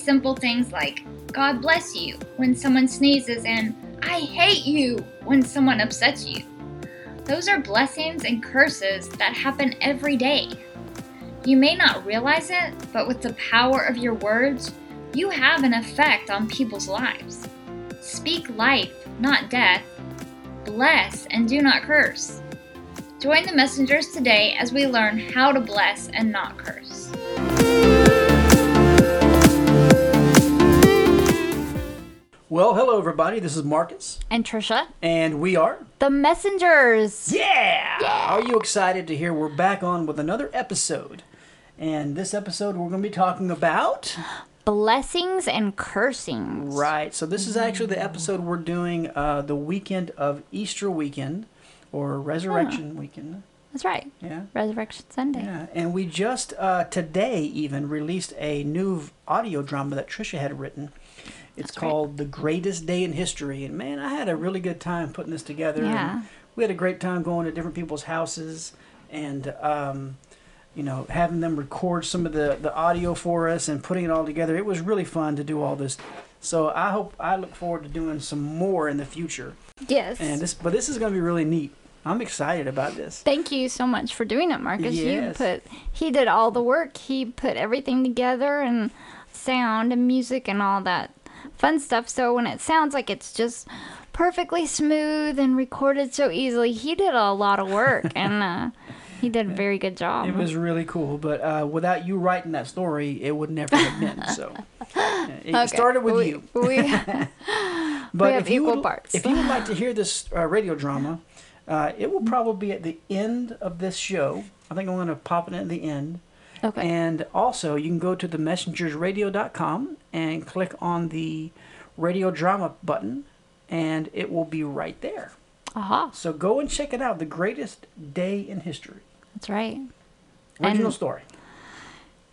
simple things like, God bless you, when someone sneezes, and I hate you when someone upsets you. Those are blessings and curses that happen every day. You may not realize it, but with the power of your words, you have an effect on people's lives. Speak life, not death. Bless and do not curse. Join the messengers today as we learn how to bless and not curse. Well, hello everybody. This is Marcus, And Trisha, and we are the messengers. yeah! Are you excited to hear we're back on with another episode? And this episode we're going to be talking about Blessings and cursings. right. So this is actually the episode we're doing uh, the weekend of Easter weekend or Resurrection weekend. That's right. Yeah. Resurrection Sunday. Yeah, and we just uh, today even released a new audio drama that Trisha had written. It's That's called "The Greatest Day in History," and man, I had a really good time putting this together. and Yeah. we had a great time going to different people's houses and um, you know having them record some of the the audio for us and putting it all together. It was really fun to do all this. So I hope I look forward to doing some more in the future. Yes. And this, but this is going to be really neat. I'm excited about this. Thank you so much for doing it, Marcus. Yes. You put he did all the work. He put everything together and sound and music and all that fun stuff. So when it sounds like it's just perfectly smooth and recorded so easily, he did a lot of work and uh, he did a very good job. It was really cool, but uh, without you writing that story, it would never have been. So it Okay. started with we, you. We, But have if you equal would, parts. if you would like to hear this uh, radio drama, uh, it will probably be at the end of this show. I think I'm going to pop it at the end. Okay. And also, you can go to themessengersradio.com and click on the radio drama button, and it will be right there. Aha. So go and check it out. The greatest day in history. That's right. Original And- story.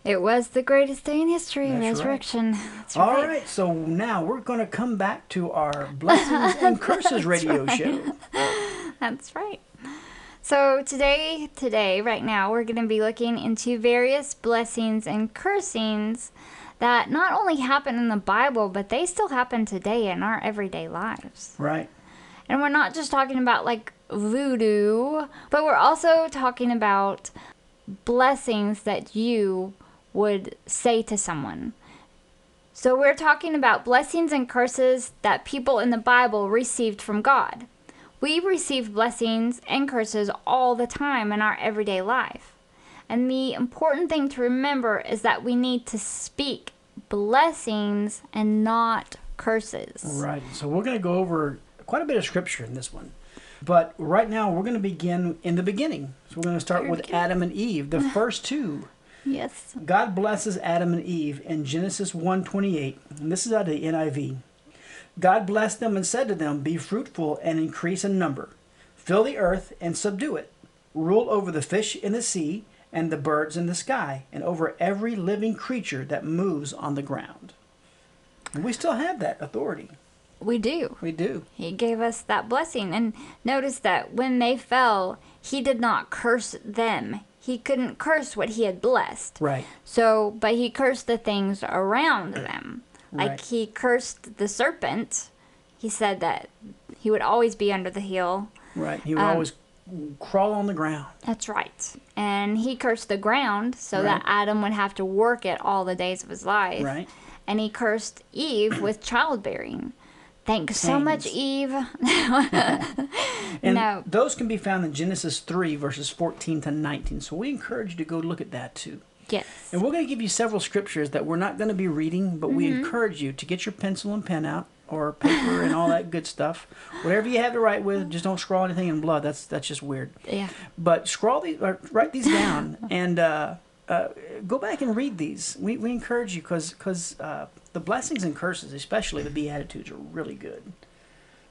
It was the greatest day in history, That's right. resurrection. That's All right. right, so now we're going to come back to our blessings and curses radio show. That's right. So today, today, right now, we're going to be looking into various blessings and cursings that not only happen in the Bible, but they still happen today in our everyday lives. Right. And we're not just talking about like voodoo, but we're also talking about blessings that you would say to someone. So we're talking about blessings and curses that people in the Bible received from God. We receive blessings and curses all the time in our everyday life. And the important thing to remember is that we need to speak blessings and not curses. Right. So we're going to go over quite a bit of scripture in this one. But right now, we're going to begin in the beginning. So we're going to start with. Adam and Eve, the first two. Yes. God blesses Adam and Eve in Genesis 1:28. And this is out of the NIV. God blessed them and said to them, "Be fruitful and increase in number. Fill the earth and subdue it. Rule over the fish in the sea and the birds in the sky, and over every living creature that moves on the ground." And we still have that authority. We do. We do. He gave us that blessing. And notice that when they fell, he did not curse them. He couldn't curse what he had blessed. Right. So, but he cursed the things around them. Like he cursed the serpent. He said that he would always be under the heel. Right. He would Um, always crawl on the ground. That's right. And he cursed the ground so that Adam would have to work it all the days of his life. Right. And he cursed Eve with childbearing. Thanks so much, Eve. And No. those can be found in Genesis 3, verses 14 to 19. So we encourage you to go look at that too. Yes. And we're going to give you several scriptures that we're not going to be reading, but we Mm-hmm. encourage you to get your pencil and pen out or paper and all that good stuff. Whatever you have to write with, just don't scrawl anything in blood. That's that's just weird. Yeah. But scrawl these, or write these down, and uh, uh, go back and read these. We, we encourage you because uh, the blessings and curses, especially the beatitudes, are really good.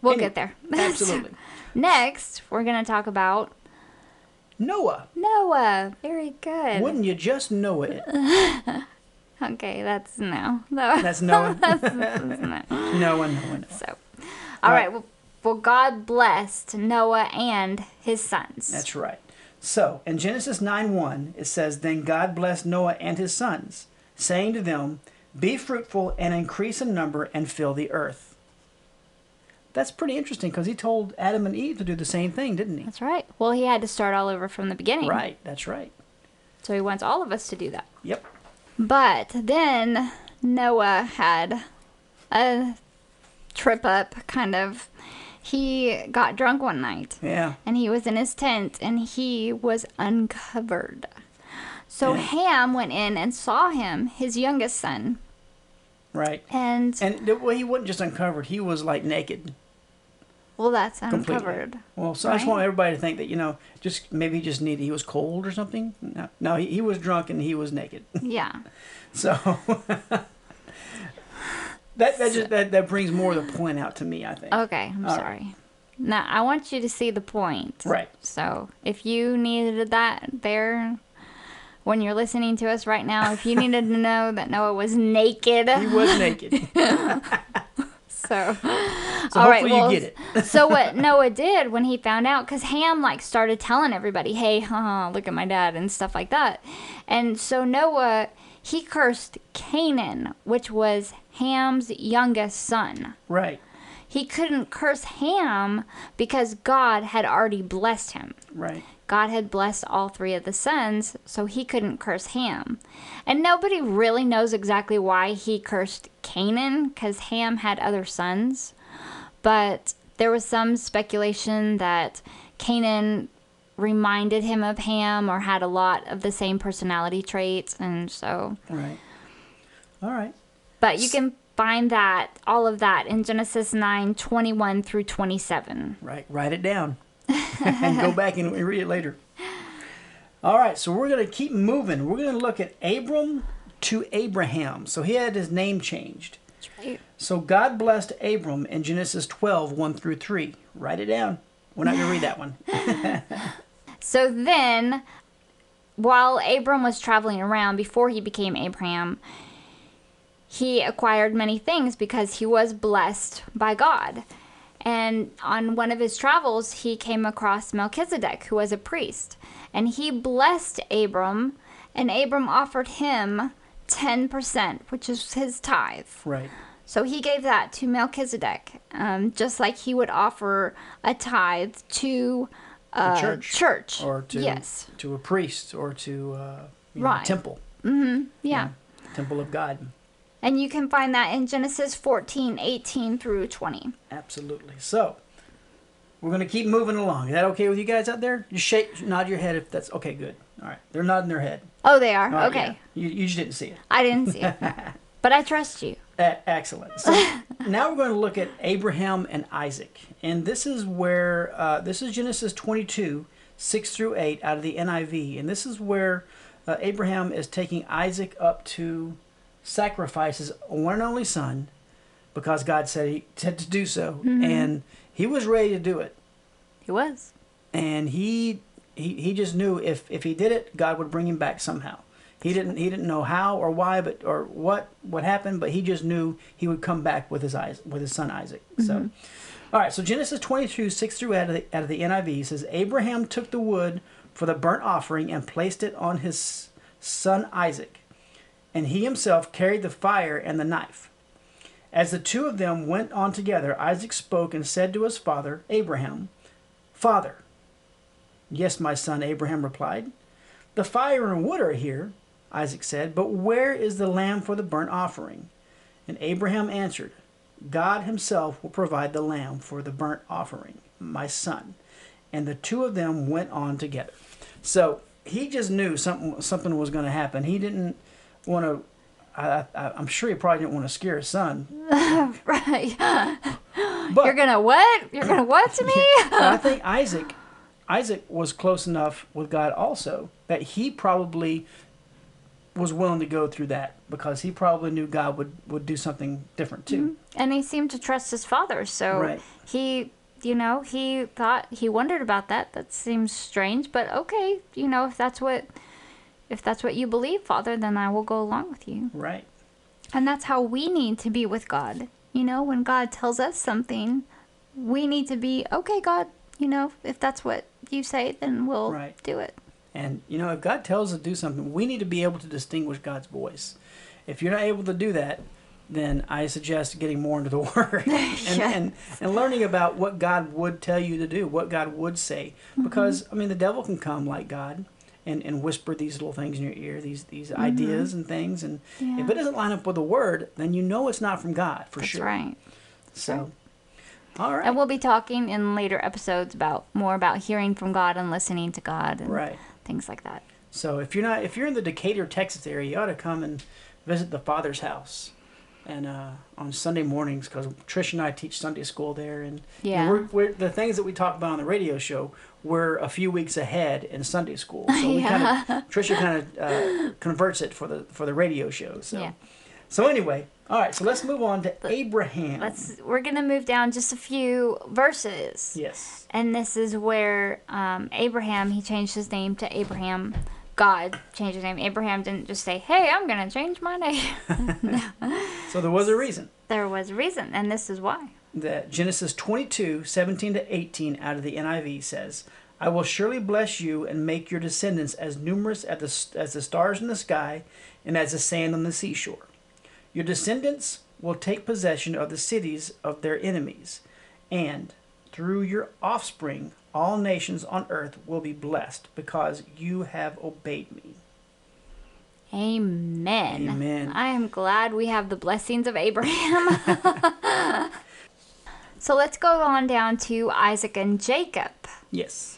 We'll get there. Absolutely. Next, we're going to talk about Noah, Noah. Very good. wouldn't you just know it? Okay, that's no. That's Noah. that's, that's no. Noah, Noah, Noah. So, all right. Well, well, God blessed Noah and his sons. That's right. So, in Genesis 9 1, it says, Then God blessed Noah and his sons, saying to them, Be fruitful and increase in number and fill the earth. That's pretty interesting because he told Adam and Eve to do the same thing, didn't he? That's right. Well, he had to start all over from the beginning. Right, that's right. So he wants all of us to do that. Yep. But then Noah had a trip up, kind of. He got drunk one night Yeah. and he was in his tent and he was uncovered. So Yeah. Ham went in and saw him, his youngest son, Right. and, And well, he wasn't just uncovered; he was like naked, well, that's completely. uncovered. Well, so I just want everybody to think that you know, just maybe he just needed he was cold or something. No, no, he, he was drunk and he was naked. Yeah. So that that just that, that brings more of the point out to me. I think. Okay, I'm All right. sorry. Now I want you to see the point. Right. So if you needed that there when you're listening to us right now, if you needed to know that Noah was naked, He was naked. so So All right, well, you get it. so what Noah did when he found out, because Ham like started telling everybody, "Hey, haha, look at my dad" and stuff like that, and so Noah he cursed Canaan, which was Ham's youngest son. Right. He couldn't curse Ham because God had already blessed him. Right. God had blessed all three of the sons, so he couldn't curse Ham. And nobody really knows exactly why he cursed Canaan, because Ham had other sons. But there was some speculation that Canaan reminded him of Ham or had a lot of the same personality traits, and so. Right. All right. But you can find that, all of that, in Genesis 9 21 through 27. Right. Write it down. And go back and read it later. All right, so we're going to keep moving. We're going to look at Abram to Abraham. So he had his name changed. That's right. So God blessed Abram in Genesis 12, 1 through 3. Write it down. We're not going to read that one. So then, while Abram was traveling around before he became Abraham, he acquired many things because he was blessed by God. And on one of his travels, he came across Melchizedek, who was a priest. And he blessed Abram, and Abram offered him 10%, which is his tithe. Right. So he gave that to Melchizedek, um, just like he would offer a tithe to a church. church. Or to yes, to a priest or to uh, you know, Right. temple. yeah. Temple of God. And you can find that in Genesis 14, 18 through 20. Absolutely. So we're going to keep moving along. Is that okay with you guys out there? Just shake, nod your head if that's okay. Good. All right. They're nodding their head. Oh, they are? Right, okay. yeah. You, you just didn't see it. I didn't see it. but I trust you. Uh, excellent. So now we're going to look at Abraham and Isaac, and this is where uh, this is Genesis 22, 6 through 8 out of the NIV, and this is where uh, Abraham is taking Isaac up to sacrifice his one and only son, because God said he said to do so, mm-hmm. and he was ready to do it, He was. and he he, he just knew if if he did it, God would bring him back somehow. He didn't he didn't know how or why, but or what what happened, but he just knew he would come back with his eyes with his son Isaac. So, mm-hmm. all right. So Genesis twenty two six through out of the, out of the NIV says Abraham took the wood for the burnt offering and placed it on his son Isaac, and he himself carried the fire and the knife. As the two of them went on together, Isaac spoke and said to his father Abraham, Father. Yes, my son, Abraham replied. The fire and wood are here, Isaac said, but where is the lamb for the burnt offering? And Abraham answered, God himself will provide the lamb for the burnt offering, my son. And the two of them went on together. So he just knew something something was going to happen. He didn't want to. I, I, I'm sure he probably didn't want to scare his son. Right. But You're gonna what? You're gonna what to me? I think Isaac, Isaac was close enough with God also that he probably was willing to go through that because he probably knew God would, would do something different too. Mm-hmm. and he seemed to trust his father, so Right. he, you know, he thought he wondered about that. That seems strange, but okay, you know, if that's what, if that's what you believe, Father, then I will go along with you. Right. And that's how we need to be with God. You know, when God tells us something, we need to be, okay, God, you know, if that's what you say, then we'll Right. do it. And you know, if God tells us to do something, we need to be able to distinguish God's voice. if you're not able to do that, then I suggest getting more into the Word and, Yeah. and, and learning about what God would tell you to do, what God would say. Mm-hmm. Because, I mean, the devil can come like God and, and whisper these little things in your ear, these, these ideas and things. And Mm-hmm. Yeah. if it doesn't line up with the Word, then you know it's not from God for That's sure. right. So, all right. And we'll be talking in later episodes about more about hearing from God and listening to God and right. things like that. So if you're not if you're in the Decatur, Texas area, you ought to come and visit the Father's house, and uh, on Sunday mornings because Trish and I teach Sunday school there, and Yeah. we're, we're, the things that we talk about on the radio show we're a few weeks ahead in Sunday school, so we kind of Trisha kind of uh, converts it for the for the radio show. So Yeah. so anyway, all right, so let's move on to Abraham. Let's we're gonna move down just a few verses. yes, And this is where um, Abraham he changed his name to Abraham. God changed his name. Abraham didn't just say, "Hey, I'm gonna change my name." so there was a reason. there was a reason, and this is why. that Genesis 22, 17 to 18 out of the NIV says, I will surely bless you and make your descendants as numerous as the, as the stars in the sky and as the sand on the seashore. Your descendants will take possession of the cities of their enemies, and through your offspring, all nations on earth will be blessed because you have obeyed me. Amen. Amen. I am glad we have the blessings of Abraham. so let's go on down to Isaac and Jacob. Yes.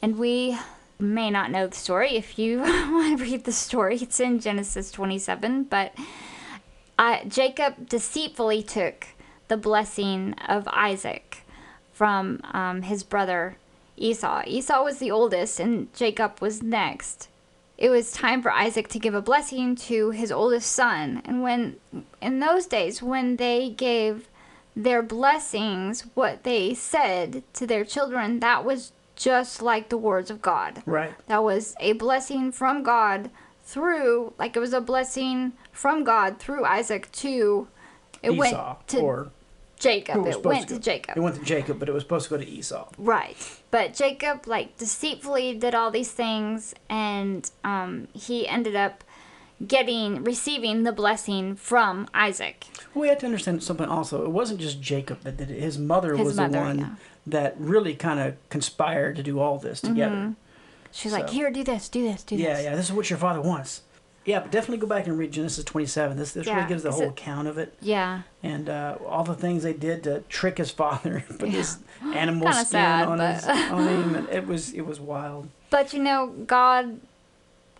And we may not know the story. If you want to read the story, it's in Genesis 27. But uh, Jacob deceitfully took the blessing of Isaac from um, his brother Esau. Esau was the oldest, and Jacob was next. It was time for Isaac to give a blessing to his oldest son. And when, in those days, when they gave their blessings, what they said to their children, that was just like the words of God. Right. That was a blessing from God through, like it was a blessing from God through Isaac to, it Esau went to or Jacob. It supposed went to to. Jacob. It went to Jacob, but it was supposed to go to Esau. Right. But Jacob, like, deceitfully did all these things, and um, he ended up getting, receiving the blessing from Isaac. Well, we have to understand something also. It wasn't just Jacob that did it. His mother His was mother, the one yeah. that really kind of conspired to do all this together. She's like, here, do this, do this, do Yeah, this. Yeah, yeah. This is what your father wants. Yeah, but definitely go back and read Genesis 27. This this Yeah, really gives the whole it- account of it Yeah. and uh, all the things they did to trick his father, put this animal Kinda skin sad, on, but- his, on him, and it was it was wild. But you know, God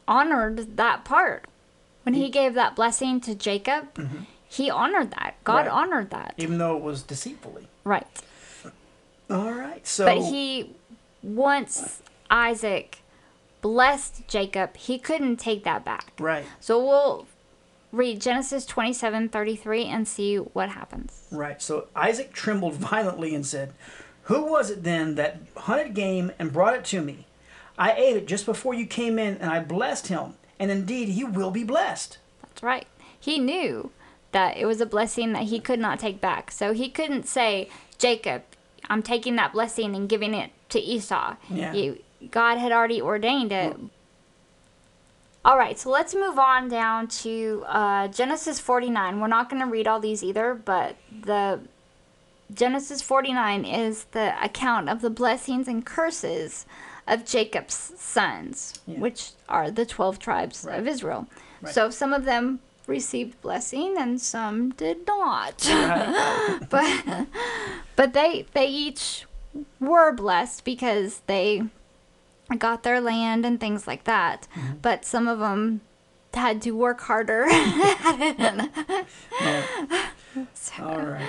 honored that part. When he gave that blessing to Jacob, he honored that. God Right. honored that. Even though it was deceitfully. Right. All right, so But he, once Isaac blessed Jacob, he couldn't take that back. right, So we'll read Genesis 27 33 and see what happens. Right. So Isaac trembled violently and said, Who was it then that hunted game and brought it to me? I ate it just before you came in, and I blessed him. And indeed, he will be blessed. That's right. He knew that it was a blessing that he could not take back. So he couldn't say, Jacob, I'm taking that blessing and giving it to Esau. Yeah. He- God had already ordained it. All right, so let's move on down to uh, Genesis 49. We're not going to read all these either, but the Genesis 49 is the account of the blessings and curses of Jacob's sons, Yeah. which are the 12 tribes Right. of Israel. Right. So some of them received blessing and some did not. Right. but but they they each were blessed because they got their land and things like that. Mm-hmm. But some of them had to work harder. Yeah. All right.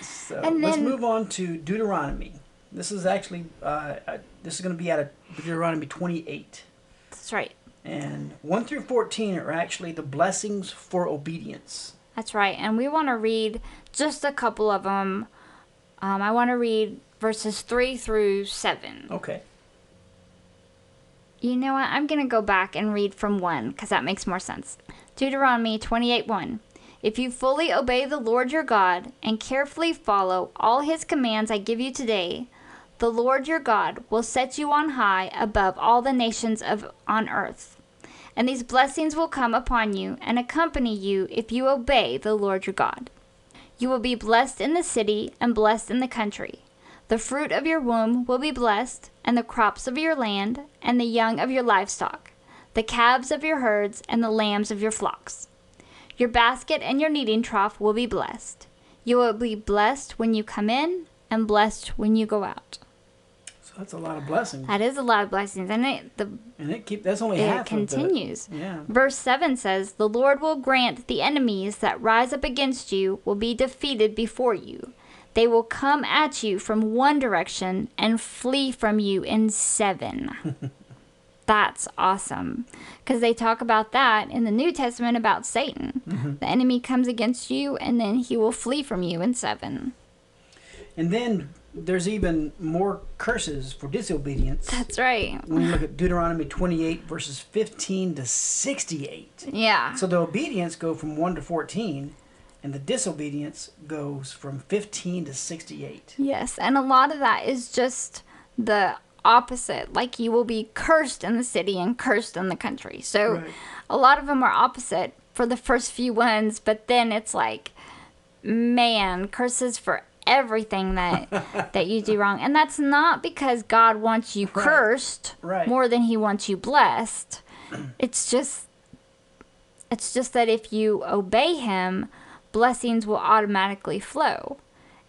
So And let's then- move on to Deuteronomy. This is actually uh, uh, this is going to be out of Deuteronomy 28. That's right. And 1 through 14 are actually the blessings for obedience. That's right. And we want to read just a couple of them. Um, I want to read verses 3 through 7. Okay. You know what? I'm going to go back and read from 1 because that makes more sense. Deuteronomy 28 1. If you fully obey the Lord your God and carefully follow all his commands I give you today, the Lord your God will set you on high above all the nations of on earth. And these blessings will come upon you and accompany you if you obey the Lord your God. You will be blessed in the city and blessed in the country. The fruit of your womb will be blessed, and the crops of your land, and the young of your livestock, the calves of your herds, and the lambs of your flocks. Your basket and your kneading trough will be blessed. You will be blessed when you come in, and blessed when you go out. So that's a lot of blessings. That is a lot of blessings, and it the And it keep that's only it half continues. the Yeah. Verse 7 says, The Lord will grant the enemies that rise up against you will be defeated before you. They will come at you from one direction and flee from you in seven. That's awesome. Because they talk about that in the New Testament about Satan. Mm-hmm. The enemy comes against you and then he will flee from you in seven. And then there's even more curses for disobedience. That's right. when you look at Deuteronomy 28 verses 15 to 68. Yeah. So the obedience go from 1 to 14 and the disobedience goes from 15 to 68. Yes, and a lot of that is just the opposite. Like you will be cursed in the city and cursed in the country. So Right. a lot of them are opposite for the first few ones, but then it's like, man, curses for everything that that you do wrong. And that's not because God wants you Right. cursed Right. more than he wants you blessed. It's just it's just that if you obey him, blessings will automatically flow.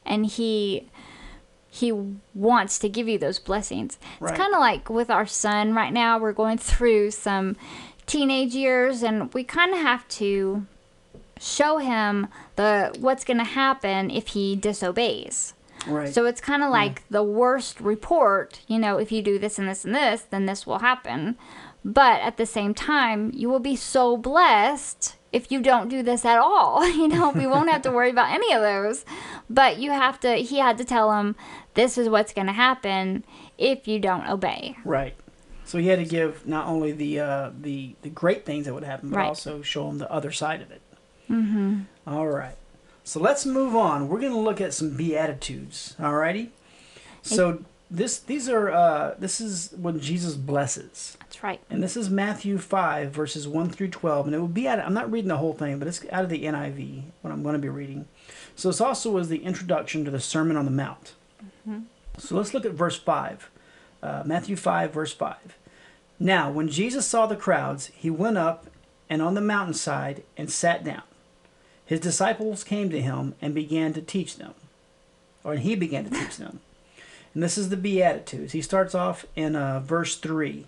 And he he wants to give you those blessings. Right. It's kind of like with our son right now, we're going through some teenage years and we kind of have to show him the what's going to happen if he disobeys. Right. So it's kind of like the worst report, you know, if you do this and this and this, then this will happen. But at the same time, you will be so blessed if you don't do this at all. You know, we won't have to worry about any of those. But you have to, he had to tell him, this is what's going to happen if you don't obey. right. So he had to give not only the uh, the the great things that would happen, but Right. also show him the other side of it. Mm-hmm. All right. So let's move on. We're going to look at some beatitudes. All righty. So this these are uh, this is when Jesus blesses. That's right. And this is Matthew 5, verses 1 through 12. And it will be out, I'm not reading the whole thing, but it's out of the NIV, what I'm going to be reading. So this also was the introduction to the Sermon on the Mount. So let's look at verse 5. Uh, Matthew 5, verse 5. Now, when Jesus saw the crowds, he went up and on the mountainside and sat down. His disciples came to him and began to teach them, or he began to teach them. And this is the Beatitudes. He starts off in uh, verse 3,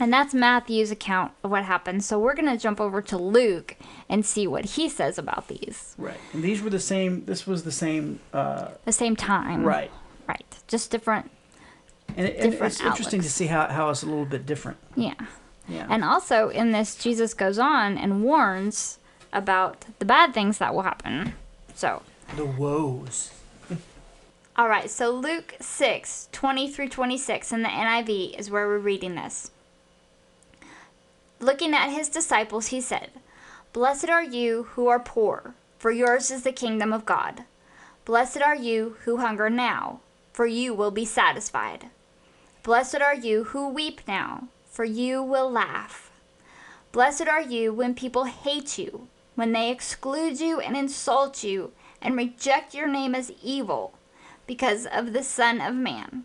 And that's Matthew's account of what happened. So we're going to jump over to Luke and see what he says about these. Right. And these were the same this was the same uh The same time. right. Right. Just different. And, it, and Different it's interesting to see how, how it's a little bit different. Yeah. Yeah. And also in this, Jesus goes on and warns about the bad things that will happen. So, the woes. all right. So Luke 6, 20 through 26 in the NIV is where we're reading this. Looking at his disciples, he said, Blessed are you who are poor, for yours is the kingdom of God. Blessed are you who hunger now, for you will be satisfied. Blessed are you who weep now, for you will laugh. Blessed are you when people hate you, when they exclude you and insult you, and reject your name as evil, because of the Son of Man.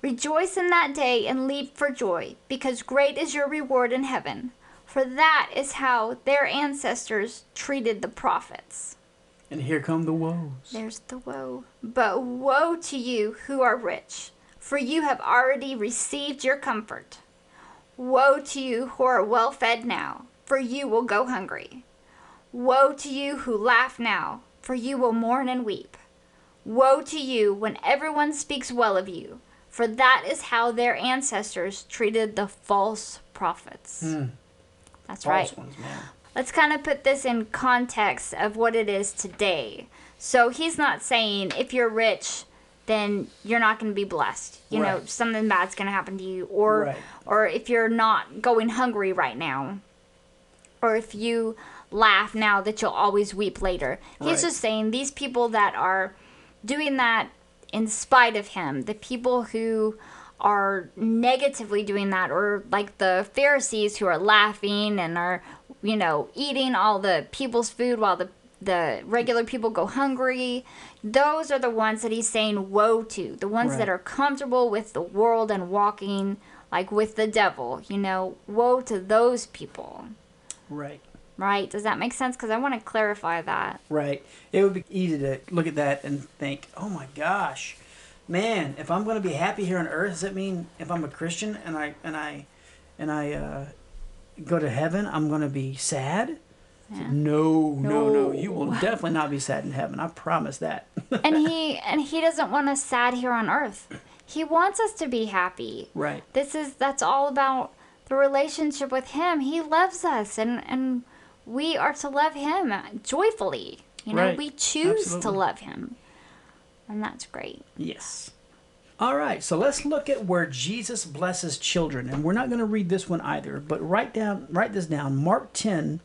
Rejoice in that day and leap for joy, because great is your reward in heaven. for that is how their ancestors treated the prophets. And here come the woes. There's the woe. But woe to you who are rich, for you have already received your comfort. Woe to you who are well fed now, for you will go hungry. Woe to you who laugh now, for you will mourn and weep. Woe to you when everyone speaks well of you, for that is how their ancestors treated the false prophets. Hmm. That's False right. ones. Let's kind of put this in context of what it is today. So he's not saying if you're rich, then you're not going to be blessed. You know, something bad's going to happen to you, or Right. or if you're not going hungry right now, or if you laugh now that you'll always weep later. He's Right. just saying these people that are doing that in spite of him, the people who are negatively doing that, or like the Pharisees who are laughing and are, you know, eating all the people's food while the the regular people go hungry. Those are the ones that he's saying woe to. The ones that are comfortable with the world and walking like with the devil. You know, woe to those people. Right. Right? Does that make sense? Because I want to clarify that. Right. It would be easy to look at that and think, oh my gosh, man, if I'm going to be happy here on earth, does that mean if I'm a Christian and I and I and I uh, go to heaven, I'm going to be sad? Yeah. No, no, no. You will definitely not be sad in heaven. I promise that. and he and he doesn't want us sad here on earth. He wants us to be happy. right. This is that's all about the relationship with him. He loves us and and we are to love him joyfully. You know, Right. we choose to love him. And that's great. Yes. All right, so let's look at where Jesus blesses children. And we're not going to read this one either, but write down write this down. Mark 10,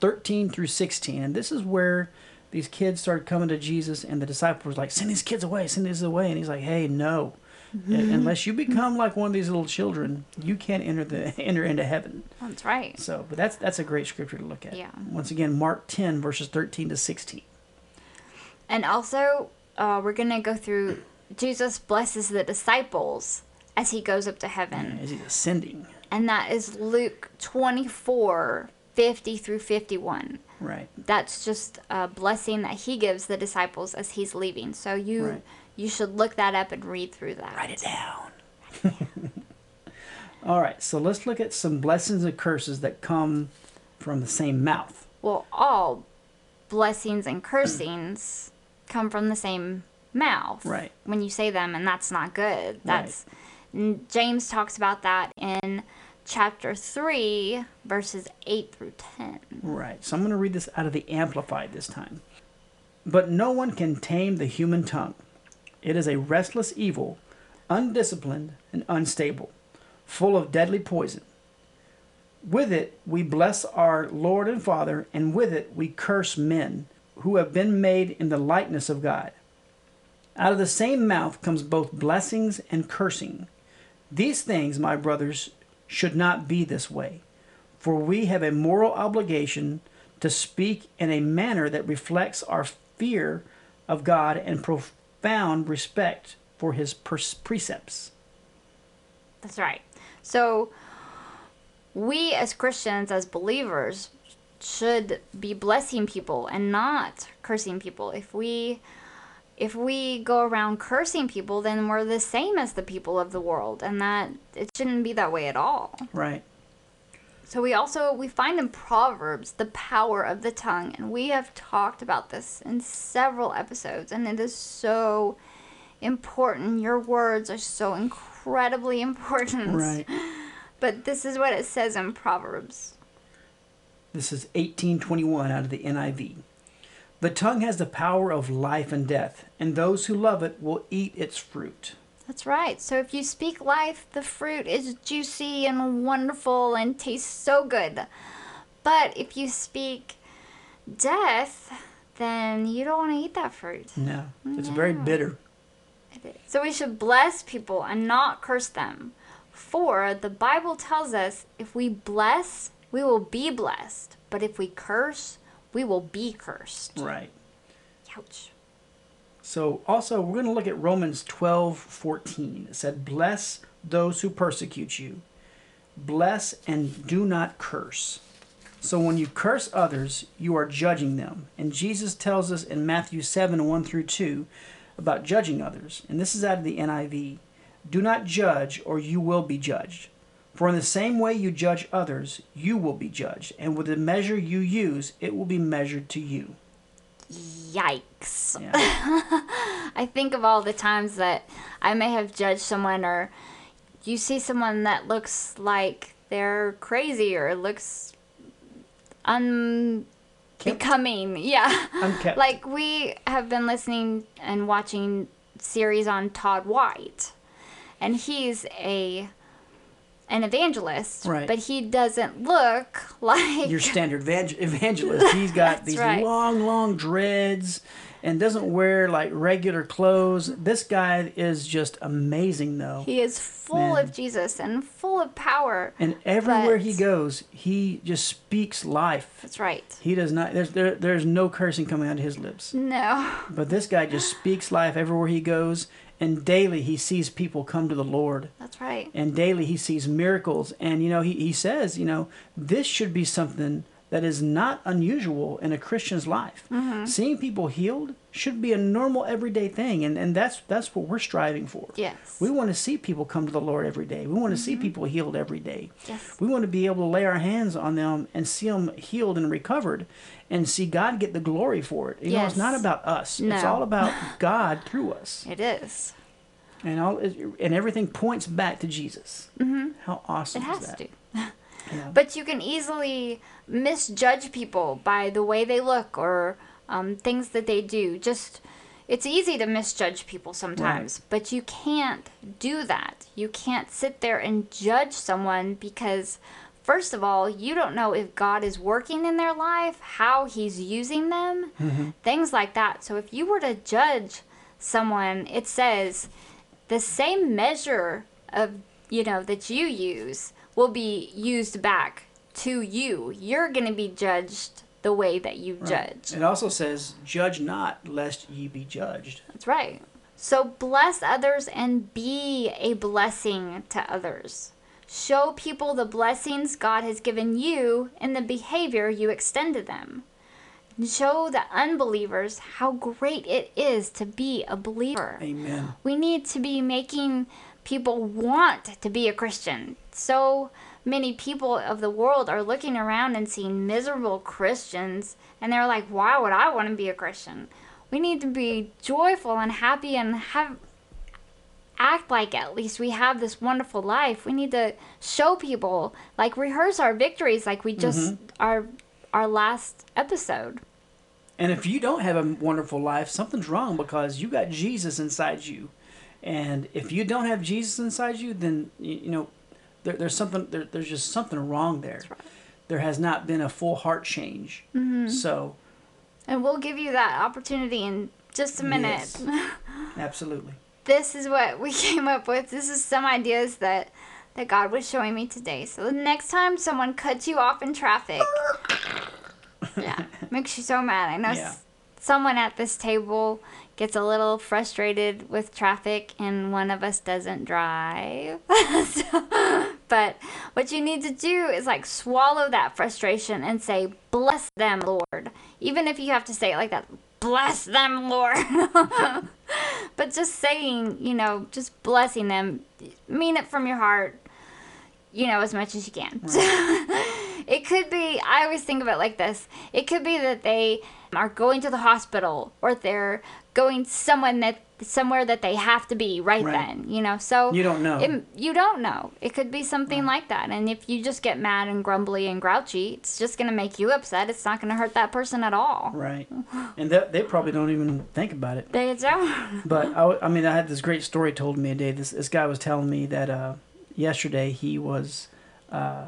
13 through 16. And this is where these kids started coming to Jesus and the disciples were like, send these kids away, send these away. And he's like, hey, no. Unless you become like one of these little children, you can't enter the enter into heaven. That's right. So, but that's that's a great scripture to look at. Yeah. Once again, Mark 10 verses 13 to 16. And also, uh, we're going to go through Jesus blesses the disciples as he goes up to heaven. As he's ascending. And that is Luke 24 50 through 51. Right. That's just a blessing that he gives the disciples as he's leaving. So you Right. You should look that up and read through that. Write it down. All right, so let's look at some blessings and curses that come from the same mouth. Well, all blessings and cursings come from the same mouth. Right. When you say them, and that's not good. That's n- James talks about that in chapter three, verses eight through ten. Right, so I'm going to read this out of the Amplified this time. But no one can tame the human tongue. It is a restless evil, undisciplined and unstable, full of deadly poison. With it we bless our Lord and Father, and with it we curse men who have been made in the likeness of God. Out of the same mouth comes both blessings and cursing. These things, my brothers, should not be this way, for we have a moral obligation to speak in a manner that reflects our fear of God and profound respect for his precepts. That's right. So we as Christians, as believers, should be blessing people and not cursing people. If we if we go around cursing people, then we're the same as the people of the world, and that it shouldn't be that way at all. Right. So we also we find in Proverbs the power of the tongue, and we have talked about this in several episodes, and it is so important. Your words are so incredibly important. Right. But this is what it says in Proverbs. This is 1821 out of the NIV. The tongue has the power of life and death, and those who love it will eat its fruit. That's right. So if you speak life, the fruit is juicy and wonderful and tastes so good. But if you speak death, then you don't want to eat that fruit. No, it's very No. bitter. So we should bless people and not curse them. For the Bible tells us if we bless, we will be blessed. But if we curse, we will be cursed. Right. Ouch. So also we're going to look at Romans 12, 14. It said, Bless those who persecute you. bless and do not curse. So when you curse others, you are judging them. And Jesus tells us in Matthew 7 1 through 2 about judging others. And this is out of the NIV. Do not judge, or you will be judged. For in the same way you judge others, you will be judged. And with the measure you use, it will be measured to you. Yikes. Yeah. I think of all the times that I may have judged someone, or you see someone that looks like they're crazy or looks unbecoming. Yeah. Unkept. Like we have been listening and watching series on Todd White, and he's a an evangelist, Right. but he doesn't look like Your standard evang- evangelist. He's got these right. long, long dreads and doesn't wear like regular clothes. This guy is just amazing, though. he is full Man. of Jesus and full of power. And everywhere But- he goes, he just speaks life. That's right. He does not. There's there, there's no cursing coming out of his lips. No. But this guy just speaks life everywhere he goes, and daily he sees people come to the Lord, That's right. and daily he sees miracles. And you know, he he says, you know, this should be something that is not unusual in a Christian's life. Mm-hmm. Seeing people healed should be a normal everyday thing, and and that's that's what we're striving for. Yes. We want to see people come to the Lord every day. We want to see people healed every day. Yes. We want to be able to lay our hands on them and see them healed and recovered and see God get the glory for it. You know, it's not about us. no. It's all about God through us. It is. And all and everything points back to Jesus. Mm-hmm. How awesome It is has that? to. Yeah. But you can easily misjudge people by the way they look or um, things that they do. Just it's easy to misjudge people sometimes, but you can't do that. You can't sit there and judge someone because first of all, you don't know if God is working in their life, how he's using them, things like that. So if you were to judge someone, it says the same measure of you know that you use will be used back to you. You're going to be judged the way that you judge. It also says, "Judge not, lest ye be judged." That's right. So bless others and be a blessing to others. Show people the blessings God has given you in the behavior you extend to them. Show the unbelievers how great it is to be a believer. Amen. We need to be making people want to be a Christian. So many people of the world are looking around and seeing miserable Christians, and they're like, why would I want to be a Christian? We need to be joyful and happy and have act like at least we have this wonderful life. We need to show people, like rehearse our victories like we just mm-hmm. our our last episode. And if you don't have a wonderful life, something's wrong because you got Jesus inside you. And if you don't have Jesus inside you, then you, you know there, there's something there, there's just something wrong there. right. There has not been a full heart change. Mm-hmm. So, And we'll give you that opportunity in just a minute. Yes. absolutely. this is what we came up with. This is some ideas that that God was showing me today. So the next time someone cuts you off in traffic, yeah, makes you so mad. I know Yeah. s- someone at this table gets a little frustrated with traffic, and one of us doesn't drive. So- but what you need to do is like swallow that frustration and say, "Bless them, Lord," even if you have to say it like that. Bless them, Lord. but just saying, you know, just blessing them, mean it from your heart, you know, as much as you can. it could be, I always think of it like this it could be that they are going to the hospital or they're going someone that somewhere that they have to be right, Right. then you know so You don't know. it, you don't know it could be something like that and if you just get mad and grumbly and grouchy it's just going to make you upset it's not going to hurt that person at all Right. And they, they probably don't even think about it. they don't But I, I mean, I had this great story told to me a day. This this guy was telling me that uh, yesterday he was uh,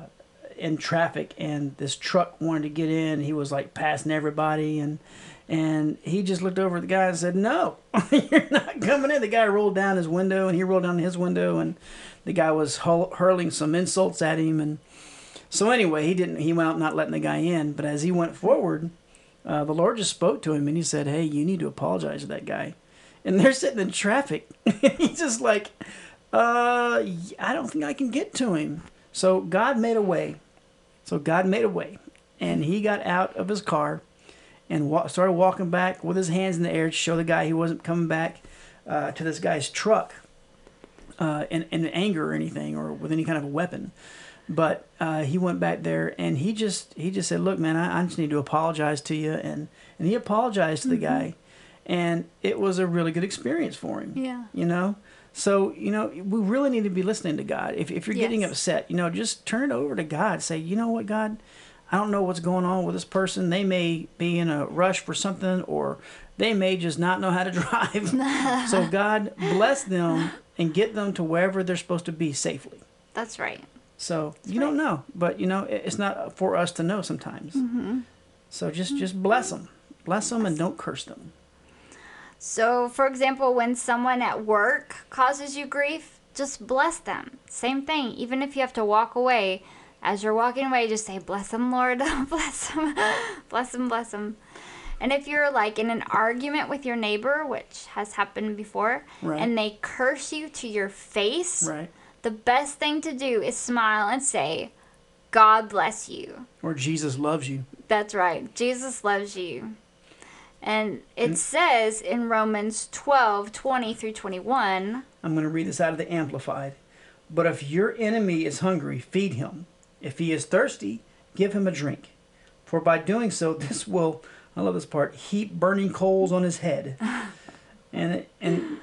in traffic and this truck wanted to get in. He was like passing everybody and and he just looked over at the guy and said, "No, you're not coming in." The guy rolled down his window and he rolled down his window and the guy was hurling some insults at him and so anyway he didn't he went out not letting the guy in. But as he went forward, uh, the Lord just spoke to him and he said, "Hey, you need to apologize to that guy." and they're sitting in traffic. He's just like, uh, I don't think I can get to him. So God made a way. So God made a way, and he got out of his car and wa- started walking back with his hands in the air to show the guy he wasn't coming back uh, to this guy's truck uh, in, in anger or anything or with any kind of a weapon. But uh, he went back there and he just he just said, "Look, man, I, I just need to apologize to you," and and he apologized to the guy, and it was a really good experience for him. Yeah. You know, so you know we really need to be listening to God. If if you're getting upset, you know, just turn it over to God. Say, you know what, God, I don't know what's going on with this person. They may be in a rush for something, or they may just not know how to drive. so God bless them and get them to wherever they're supposed to be safely. That's right. So you don't know, but you know it's not for us to know sometimes. Mm-hmm. So just just bless mm-hmm. them, bless them, and don't curse them. So, for example, when someone at work causes you grief, just bless them. Same thing. Even if you have to walk away, as you're walking away, just say, Bless them, Lord. bless them. bless them, bless them. And if you're like in an argument with your neighbor, which has happened before, Right. and they curse you to your face, Right. the best thing to do is smile and say, God bless you. Or Jesus loves you. That's right. Jesus loves you. And it says in Romans 12 20 through 21, I'm going to read this out of the Amplified. But if your enemy is hungry, feed him. If he is thirsty, give him a drink. For by doing so, this will, I love this part, heap burning coals on his head. And it, and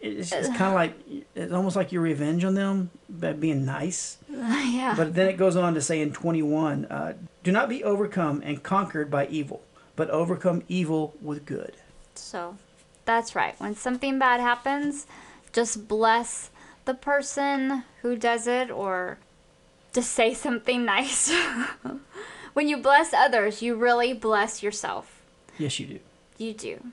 it's, it's kind of like, it's almost like your revenge on them by being nice. yeah. But then it goes on to say in 21, uh, do not be overcome and conquered by evil, but overcome evil with good. so that's right. When something bad happens, just bless the person who does it or just say something nice. when you bless others, you really bless yourself. Yes, you do. You do.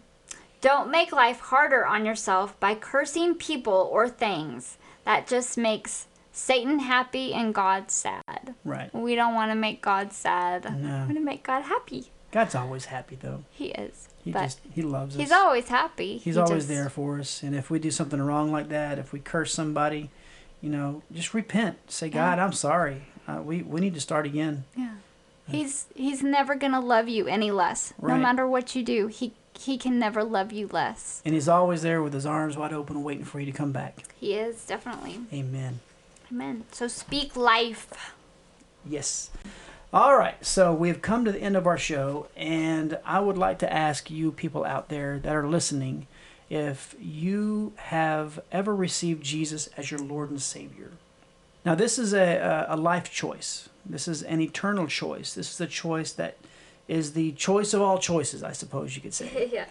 Don't make life harder on yourself by cursing people or things. That just makes Satan happy and God sad. Right. We don't want to make God sad. We want to make God happy. God's always happy, though. He is. He just, he loves us. he's always happy. He's He always just- there for us. And if we do something wrong like that, if we curse somebody, you know, just repent. Say, God, I'm sorry. Uh, we, we need to start again. Yeah. He's he's never gonna love you any less. No matter what you do, he he can never love you less. And he's always there with his arms wide open, waiting for you to come back. He is definitely. Amen. Amen. So speak life. Yes. All right. So we've come to the end of our show, and I would like to ask you people out there that are listening if you have ever received Jesus as your Lord and Savior. Now, this is a, a life choice. This is an eternal choice. This is a choice that is the choice of all choices, I suppose you could say. yeah.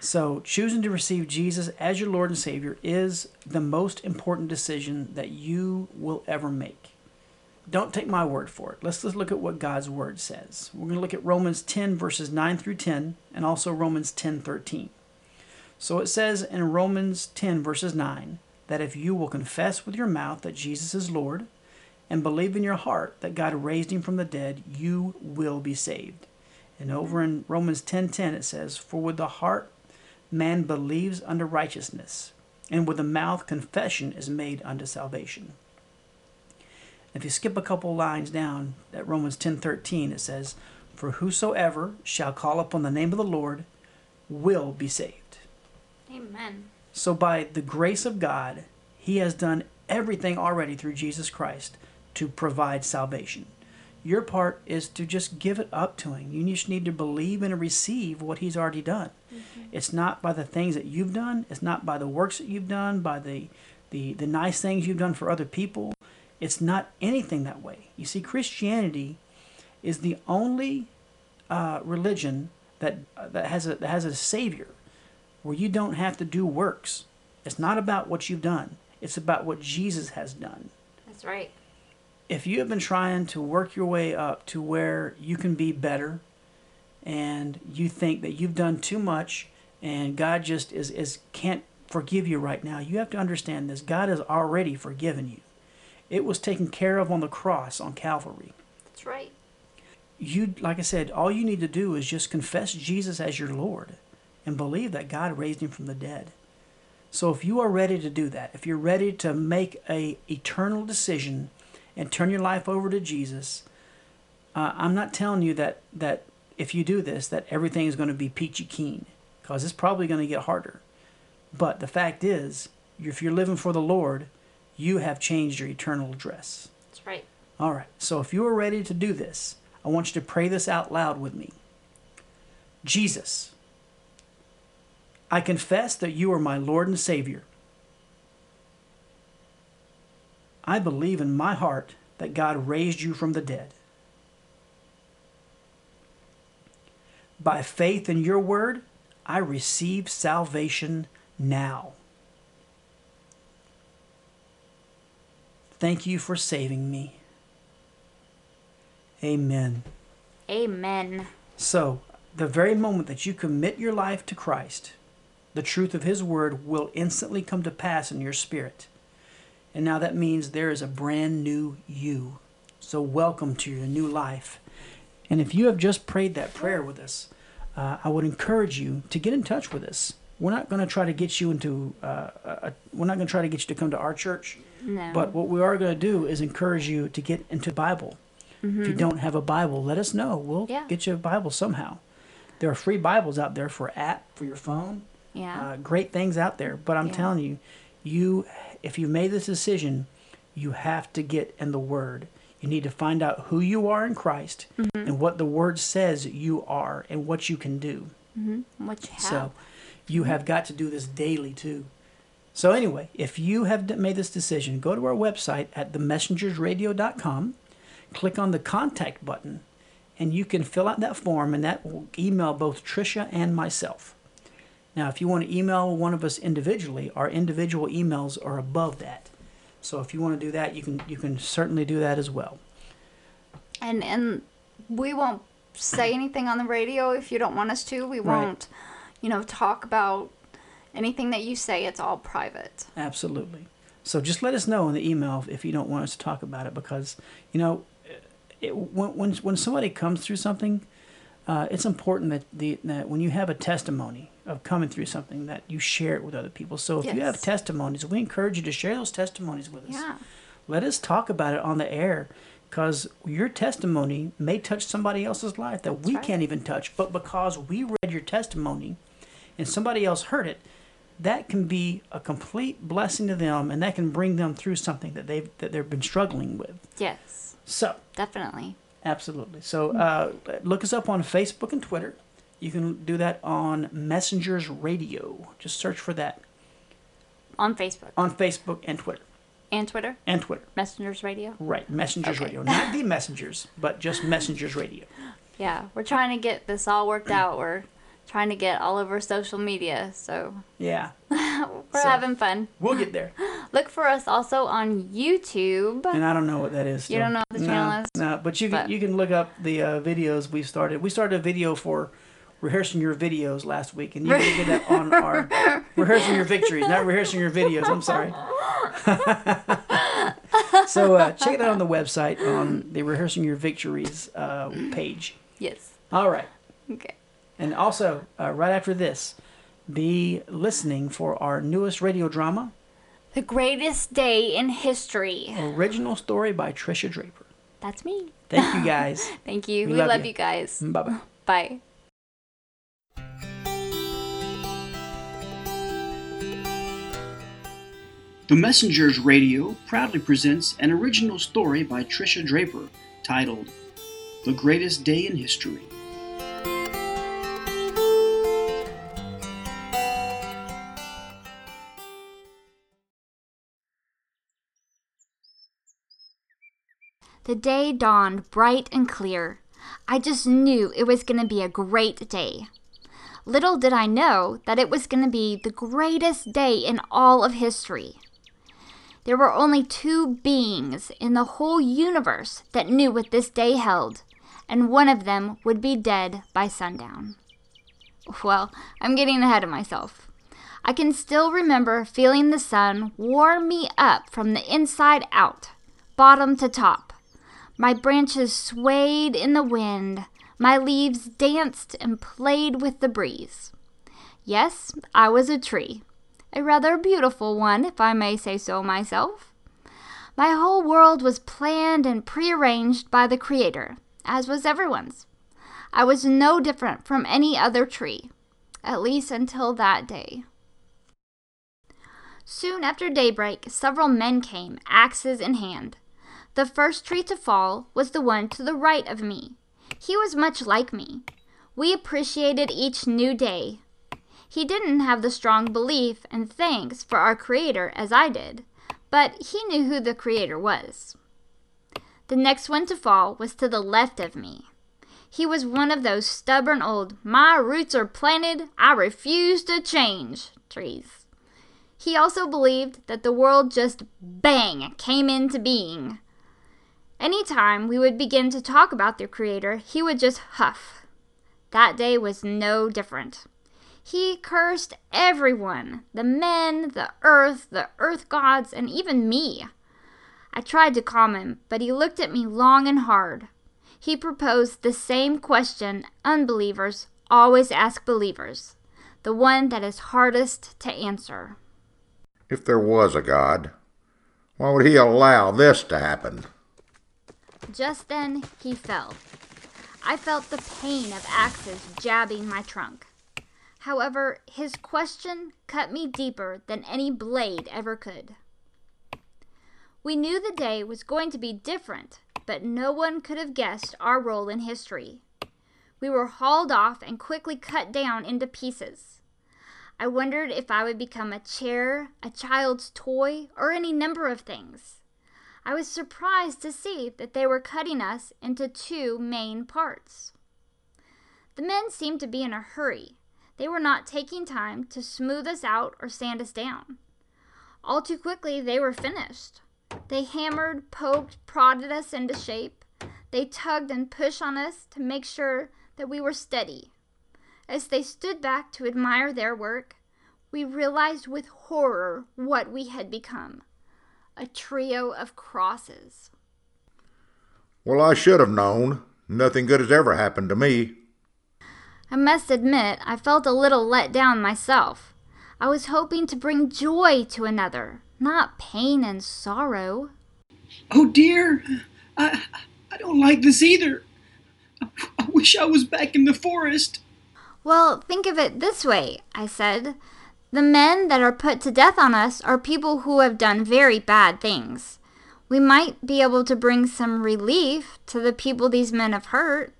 So, choosing to receive Jesus as your Lord and Savior is the most important decision that you will ever make. Don't take my word for it. Let's just look at what God's word says. We're going to look at Romans 10 verses 9 through 10 and also Romans 10 13. So it says in Romans 10 verses 9 that if you will confess with your mouth that Jesus is Lord and believe in your heart that God raised him from the dead, you will be saved. And over in Romans 10:10 it says, "For with the heart man believes unto righteousness, and with the mouth confession is made unto salvation." If you skip a couple lines down at Romans 10:13 it says, "For whosoever shall call upon the name of the Lord will be saved." Amen. So, by the grace of God, He has done everything already through Jesus Christ to provide salvation. Your part is to just give it up to Him. You just need to believe and receive what He's already done. It's not by the things that you've done, it's not by the works that you've done, by the, the, the nice things you've done for other people. It's not anything that way. You see, Christianity is the only uh, religion that, that, has a, that has a Savior where you don't have to do works. It's not about what you've done, it's about what Jesus has done. That's right. If you have been trying to work your way up to where you can be better and you think that you've done too much and God just is, is can't forgive you right now, you have to understand this. God has already forgiven you. It was taken care of on the cross on Calvary. That's right. You like I said, all you need to do is just confess Jesus as your Lord and believe that God raised him from the dead. So if you are ready to do that, if you're ready to make a eternal decision and turn your life over to Jesus, uh, I'm not telling you that that if you do this, that everything is going to be peachy keen, because it's probably going to get harder. But the fact is, if you're living for the Lord, you have changed your eternal address. That's right. All right. So if you are ready to do this, I want you to pray this out loud with me. Jesus, I confess that you are my Lord and Savior. I believe in my heart that God raised you from the dead. By faith in your word, I receive salvation now. Thank you for saving me. Amen. Amen. So, the very moment that you commit your life to Christ, the truth of His Word will instantly come to pass in your spirit. And now that means there is a brand new you. So, welcome to your new life. And if you have just prayed that prayer with us, uh, I would encourage you to get in touch with us. We're not going to try to get you into, uh, a, we're not going to try to get you to come to our church. No. But what we are going to do is encourage you to get into Bible. If you don't have a Bible, let us know. We'll Yeah. get you a Bible somehow. There are free Bibles out there for app for your phone. Yeah. Uh, great things out there. But I'm Yeah. telling you, you if you made this decision, you have to get in the Word. You need to find out who you are in Christ Mm-hmm. and what the Word says you are and what you can do. what you have. So you have got to do this daily too. So anyway, if you have made this decision, go to our website at themessengersradio.com, click on the contact button, and you can fill out that form and that will email both Trisha and myself. Now, if you want to email one of us individually, our individual emails are above that. So if you want to do that, you can you can certainly do that as well. and and we won't say anything on the radio if you don't want us to. We Right. won't, you know, talk about anything that you say. It's all private. Absolutely. So just let us know in the email if you don't want us to talk about it because, you know, it, when, when, when somebody comes through something, uh, it's important that, the, that when you have a testimony of coming through something that you share it with other people. So if you have testimonies, we encourage you to share those testimonies with us. Yeah. Let us talk about it on the air because your testimony may touch somebody else's life that we right. can't even touch. But because we read your testimony and somebody else heard it, that can be a complete blessing to them and that can bring them through something that they've that they've been struggling with. Yes. So Definitely. Absolutely. So uh, look us up on Facebook and Twitter. You can do that on Messengers Radio. Just search for that On Facebook on Facebook and Twitter. and Twitter, And Twitter. Messengers Radio. Right. Messengers Okay. Radio. Not the Messengers, but just Messengers Radio. Yeah, we're trying to get this all worked out. We're trying to get all over social media, so Yeah. we're So- having fun. We'll get there. Look for us also on YouTube. And I don't know what that is. You don't know what the no, is? No, but you can, But- you can look up the uh, videos we started. We started a video for rehearsing your videos last week, and you can get that on our rehearsing your victories, not rehearsing your videos. I'm sorry. so uh, check it out on the website on the rehearsing your victories uh, page. Yes. All right, Okay. and also uh, right after this, be listening for our newest radio drama, The greatest day in history. original story by Trisha Draper. That's me. Thank you guys. Thank you. We We, love love, you. you guys. bye bye. The Messengers Radio proudly presents an original story by Trisha Draper titled The Greatest Day in History. The day dawned bright and clear. I just knew it was going to be a great day. Little did I know that it was going to be the greatest day in all of history. There were only two beings in the whole universe that knew what this day held, and one of them would be dead by sundown. Well, I'm getting ahead of myself. I can still remember feeling the sun warm me up from the inside out, bottom to top. My branches swayed in the wind, my leaves danced and played with the breeze. Yes, I was a tree. A rather beautiful one, if I may say so myself. My whole world was planned and prearranged by the Creator, as was everyone's. I was no different from any other tree, at least until that day. Soon after daybreak, several men came, axes in hand. The first tree to fall was the one to the right of me. He was much like me. We appreciated each new day. He didn't have the strong belief and thanks for our Creator as I did, but he knew who the Creator was. The next one to fall was to the left of me. He was one of those stubborn old, my roots are planted, I refuse to change trees. He also believed that the world just bang came into being. Any time we would begin to talk about the Creator, he would just huff. That day was no different. He cursed everyone the men, the earth, the earth gods, and even me. I tried to calm him, but he looked at me long and hard. He proposed the same question unbelievers always ask believers, the one that is hardest to answer. If there was a God, why would he allow this to happen? Just then he fell. I felt the pain of axes jabbing my trunk. However, his question cut me deeper than any blade ever could. We knew the day was going to be different, but no one could have guessed our role in history. We were hauled off and quickly cut down into pieces. I wondered if I would become a chair, a child's toy, or any number of things. I was surprised to see that they were cutting us into two main parts. The men seemed to be in a hurry, they were not taking time to smooth us out or sand us down. All too quickly, they were finished. They hammered, poked, prodded us into shape. They tugged and pushed on us to make sure that we were steady. As they stood back to admire their work, we realized with horror what we had become a trio of crosses. Well, I should have known. Nothing good has ever happened to me. I must admit, I felt a little let down myself. I was hoping to bring joy to another, not pain and sorrow. Oh dear, I, I don't like this either. I wish I was back in the forest. Well, think of it this way, I said. The men that are put to death on us are people who have done very bad things. We might be able to bring some relief to the people these men have hurt.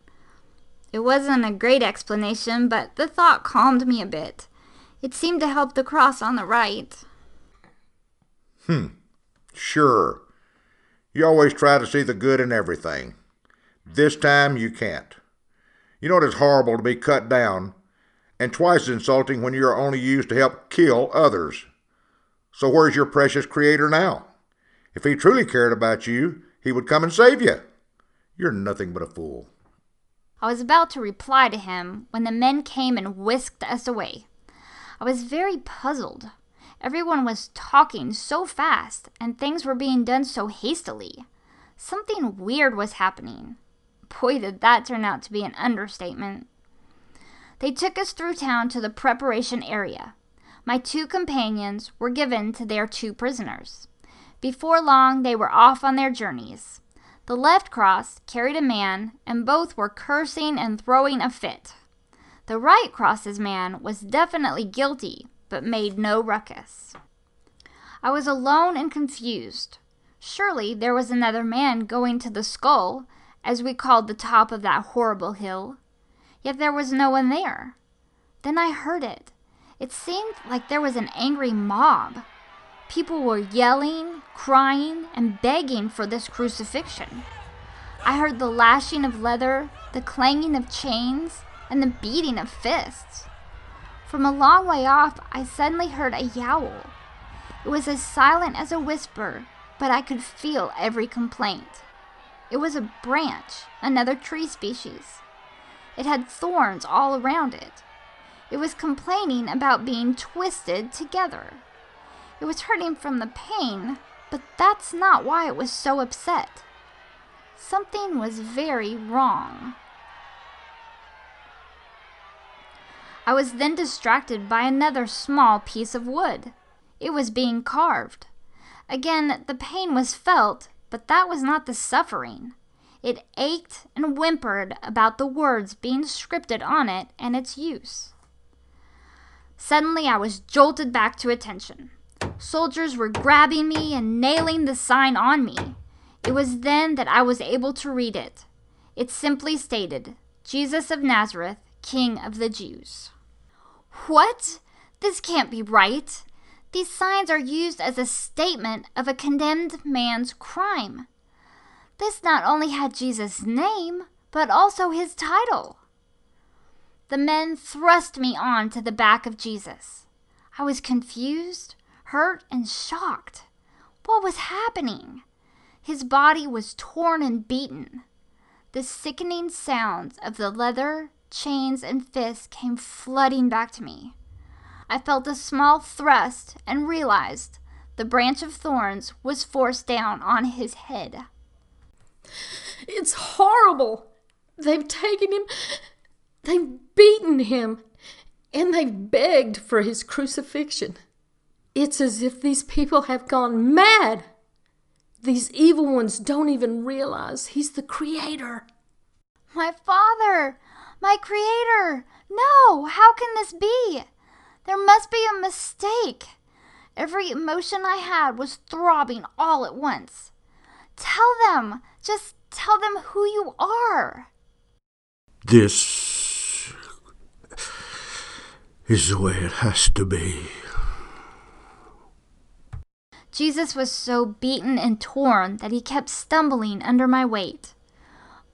It wasn't a great explanation, but the thought calmed me a bit. It seemed to help the cross on the right. Hmm. Sure. You always try to see the good in everything. This time you can't. You know it is horrible to be cut down, and twice as insulting when you are only used to help kill others. So where's your precious Creator now? If he truly cared about you, he would come and save you. You're nothing but a fool. I was about to reply to him when the men came and whisked us away. I was very puzzled. Everyone was talking so fast, and things were being done so hastily. Something weird was happening. Boy, did that turn out to be an understatement. They took us through town to the preparation area. My two companions were given to their two prisoners. Before long, they were off on their journeys. The left cross carried a man, and both were cursing and throwing a fit. The right cross's man was definitely guilty, but made no ruckus. I was alone and confused. Surely there was another man going to the skull, as we called the top of that horrible hill. Yet there was no one there. Then I heard it. It seemed like there was an angry mob. People were yelling, crying, and begging for this crucifixion. I heard the lashing of leather, the clanging of chains, and the beating of fists. From a long way off, I suddenly heard a yowl. It was as silent as a whisper, but I could feel every complaint. It was a branch, another tree species. It had thorns all around it. It was complaining about being twisted together. It was hurting from the pain, but that's not why it was so upset. Something was very wrong. I was then distracted by another small piece of wood. It was being carved. Again, the pain was felt, but that was not the suffering. It ached and whimpered about the words being scripted on it and its use. Suddenly, I was jolted back to attention. Soldiers were grabbing me and nailing the sign on me. It was then that I was able to read it. It simply stated, Jesus of Nazareth, King of the Jews. What? This can't be right. These signs are used as a statement of a condemned man's crime. This not only had Jesus' name, but also his title. The men thrust me on to the back of Jesus. I was confused, hurt, and shocked. What was happening? His body was torn and beaten. The sickening sounds of the leather, chains, and fists came flooding back to me. I felt a small thrust and realized the branch of thorns was forced down on his head. It's horrible. They've taken him, they've beaten him, and they've begged for his crucifixion. It's as if these people have gone mad. These evil ones don't even realize he's the creator. My father! My creator! No! How can this be? There must be a mistake. Every emotion I had was throbbing all at once. Tell them! Just tell them who you are. This is the way it has to be. Jesus was so beaten and torn that he kept stumbling under my weight.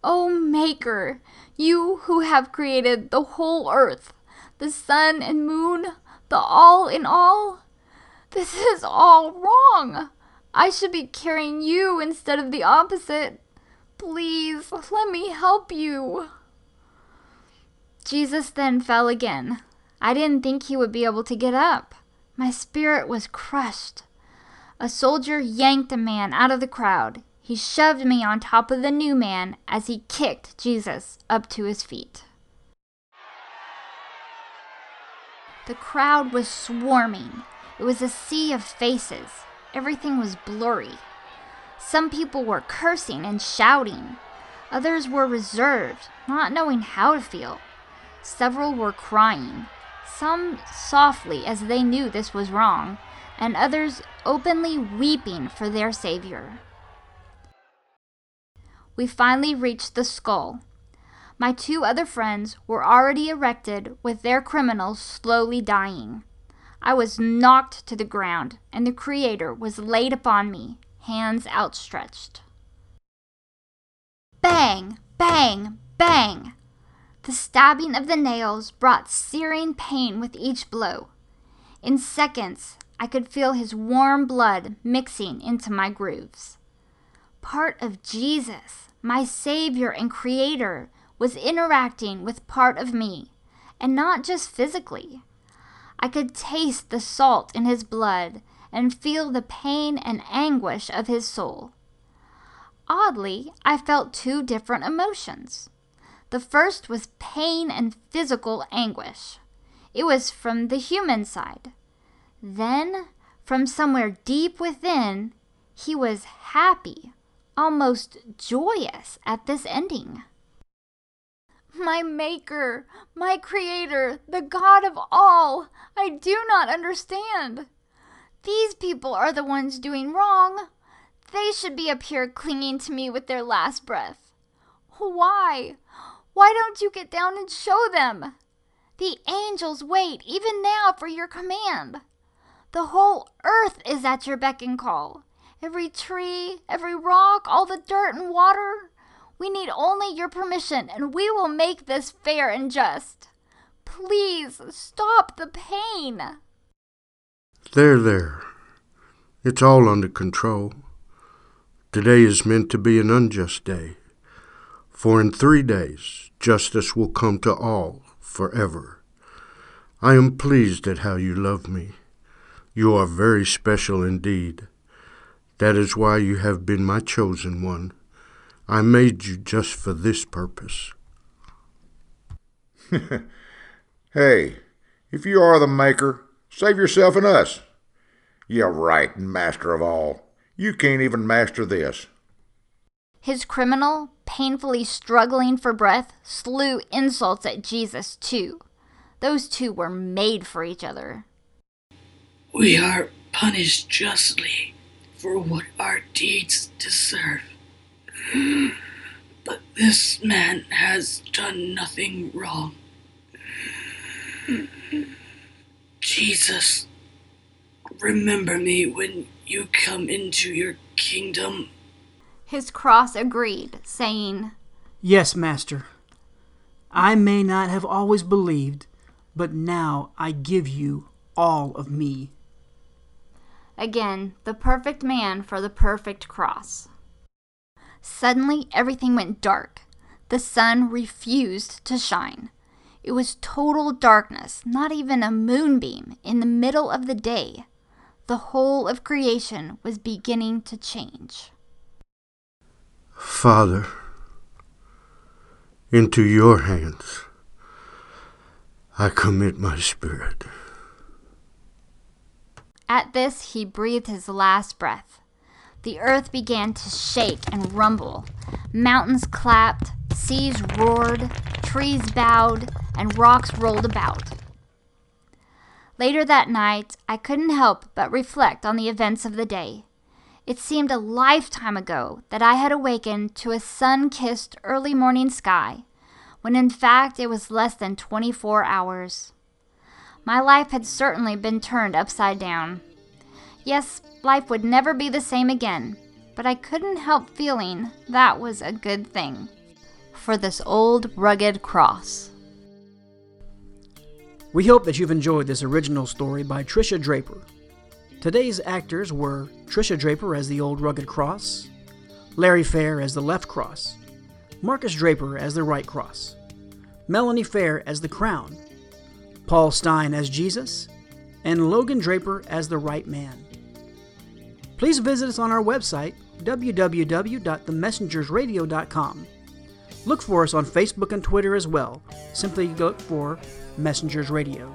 O Maker, you who have created the whole earth, the sun and moon, the all in all, this is all wrong. I should be carrying you instead of the opposite. Please, let me help you. Jesus then fell again. I didn't think he would be able to get up. My spirit was crushed. A soldier yanked a man out of the crowd. He shoved me on top of the new man as he kicked Jesus up to his feet. The crowd was swarming. It was a sea of faces. Everything was blurry. Some people were cursing and shouting. Others were reserved, not knowing how to feel. Several were crying, some softly as they knew this was wrong, and others openly weeping for their Savior. We finally reached the skull. My two other friends were already erected with their criminals slowly dying. I was knocked to the ground, and the Creator was laid upon me, hands outstretched. Bang! Bang! Bang! The stabbing of the nails brought searing pain with each blow. In seconds, I could feel his warm blood mixing into my grooves. Part of Jesus, my Savior and Creator, was interacting with part of me, and not just physically. I could taste the salt in his blood and feel the pain and anguish of his soul. Oddly, I felt two different emotions. The first was pain and physical anguish. It was from the human side. Then, from somewhere deep within, he was happy, almost joyous at this ending. My Maker, my Creator, the God of all, I do not understand. These people are the ones doing wrong. They should be up here clinging to me with their last breath. Why? Why don't you get down and show them? The angels wait even now for your command. The whole earth is at your beck and call. Every tree, every rock, all the dirt and water. We need only your permission, and we will make this fair and just. Please stop the pain. There, there. It's all under control. Today is meant to be an unjust day, for in three days justice will come to all forever. I am pleased at how you love me. You are very special indeed. That is why you have been my chosen one. I made you just for this purpose. hey, if you are the maker, save yourself and us. You're right, master of all. You can't even master this. His criminal, painfully struggling for breath, slew insults at Jesus, too. Those two were made for each other. We are punished justly for what our deeds deserve. But this man has done nothing wrong. Jesus, remember me when you come into your kingdom. His cross agreed, saying, Yes, Master. I may not have always believed, but now I give you all of me. Again, the perfect man for the perfect cross. Suddenly, everything went dark. The sun refused to shine. It was total darkness, not even a moonbeam, in the middle of the day. The whole of creation was beginning to change. Father, into your hands I commit my spirit. At this, he breathed his last breath. The earth began to shake and rumble. Mountains clapped, seas roared, trees bowed, and rocks rolled about. Later that night, I couldn't help but reflect on the events of the day. It seemed a lifetime ago that I had awakened to a sun kissed early morning sky, when in fact it was less than 24 hours. My life had certainly been turned upside down. Yes, life would never be the same again, but I couldn't help feeling that was a good thing. For this old rugged cross. We hope that you've enjoyed this original story by Tricia Draper. Today's actors were Tricia Draper as the Old Rugged Cross, Larry Fair as the Left Cross, Marcus Draper as the Right Cross, Melanie Fair as the Crown, Paul Stein as Jesus, and Logan Draper as the Right Man. Please visit us on our website, www.themessengersradio.com. Look for us on Facebook and Twitter as well. Simply look for Messengers Radio.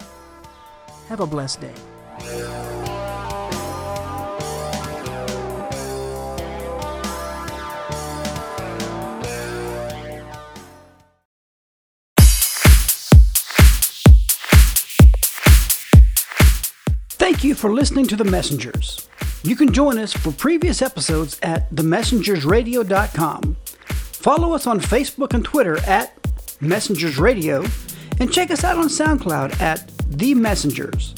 Have a blessed day. Thank you for listening to The Messengers. You can join us for previous episodes at themessengersradio.com. Follow us on Facebook and Twitter at Messengers Radio, and check us out on SoundCloud at The Messengers.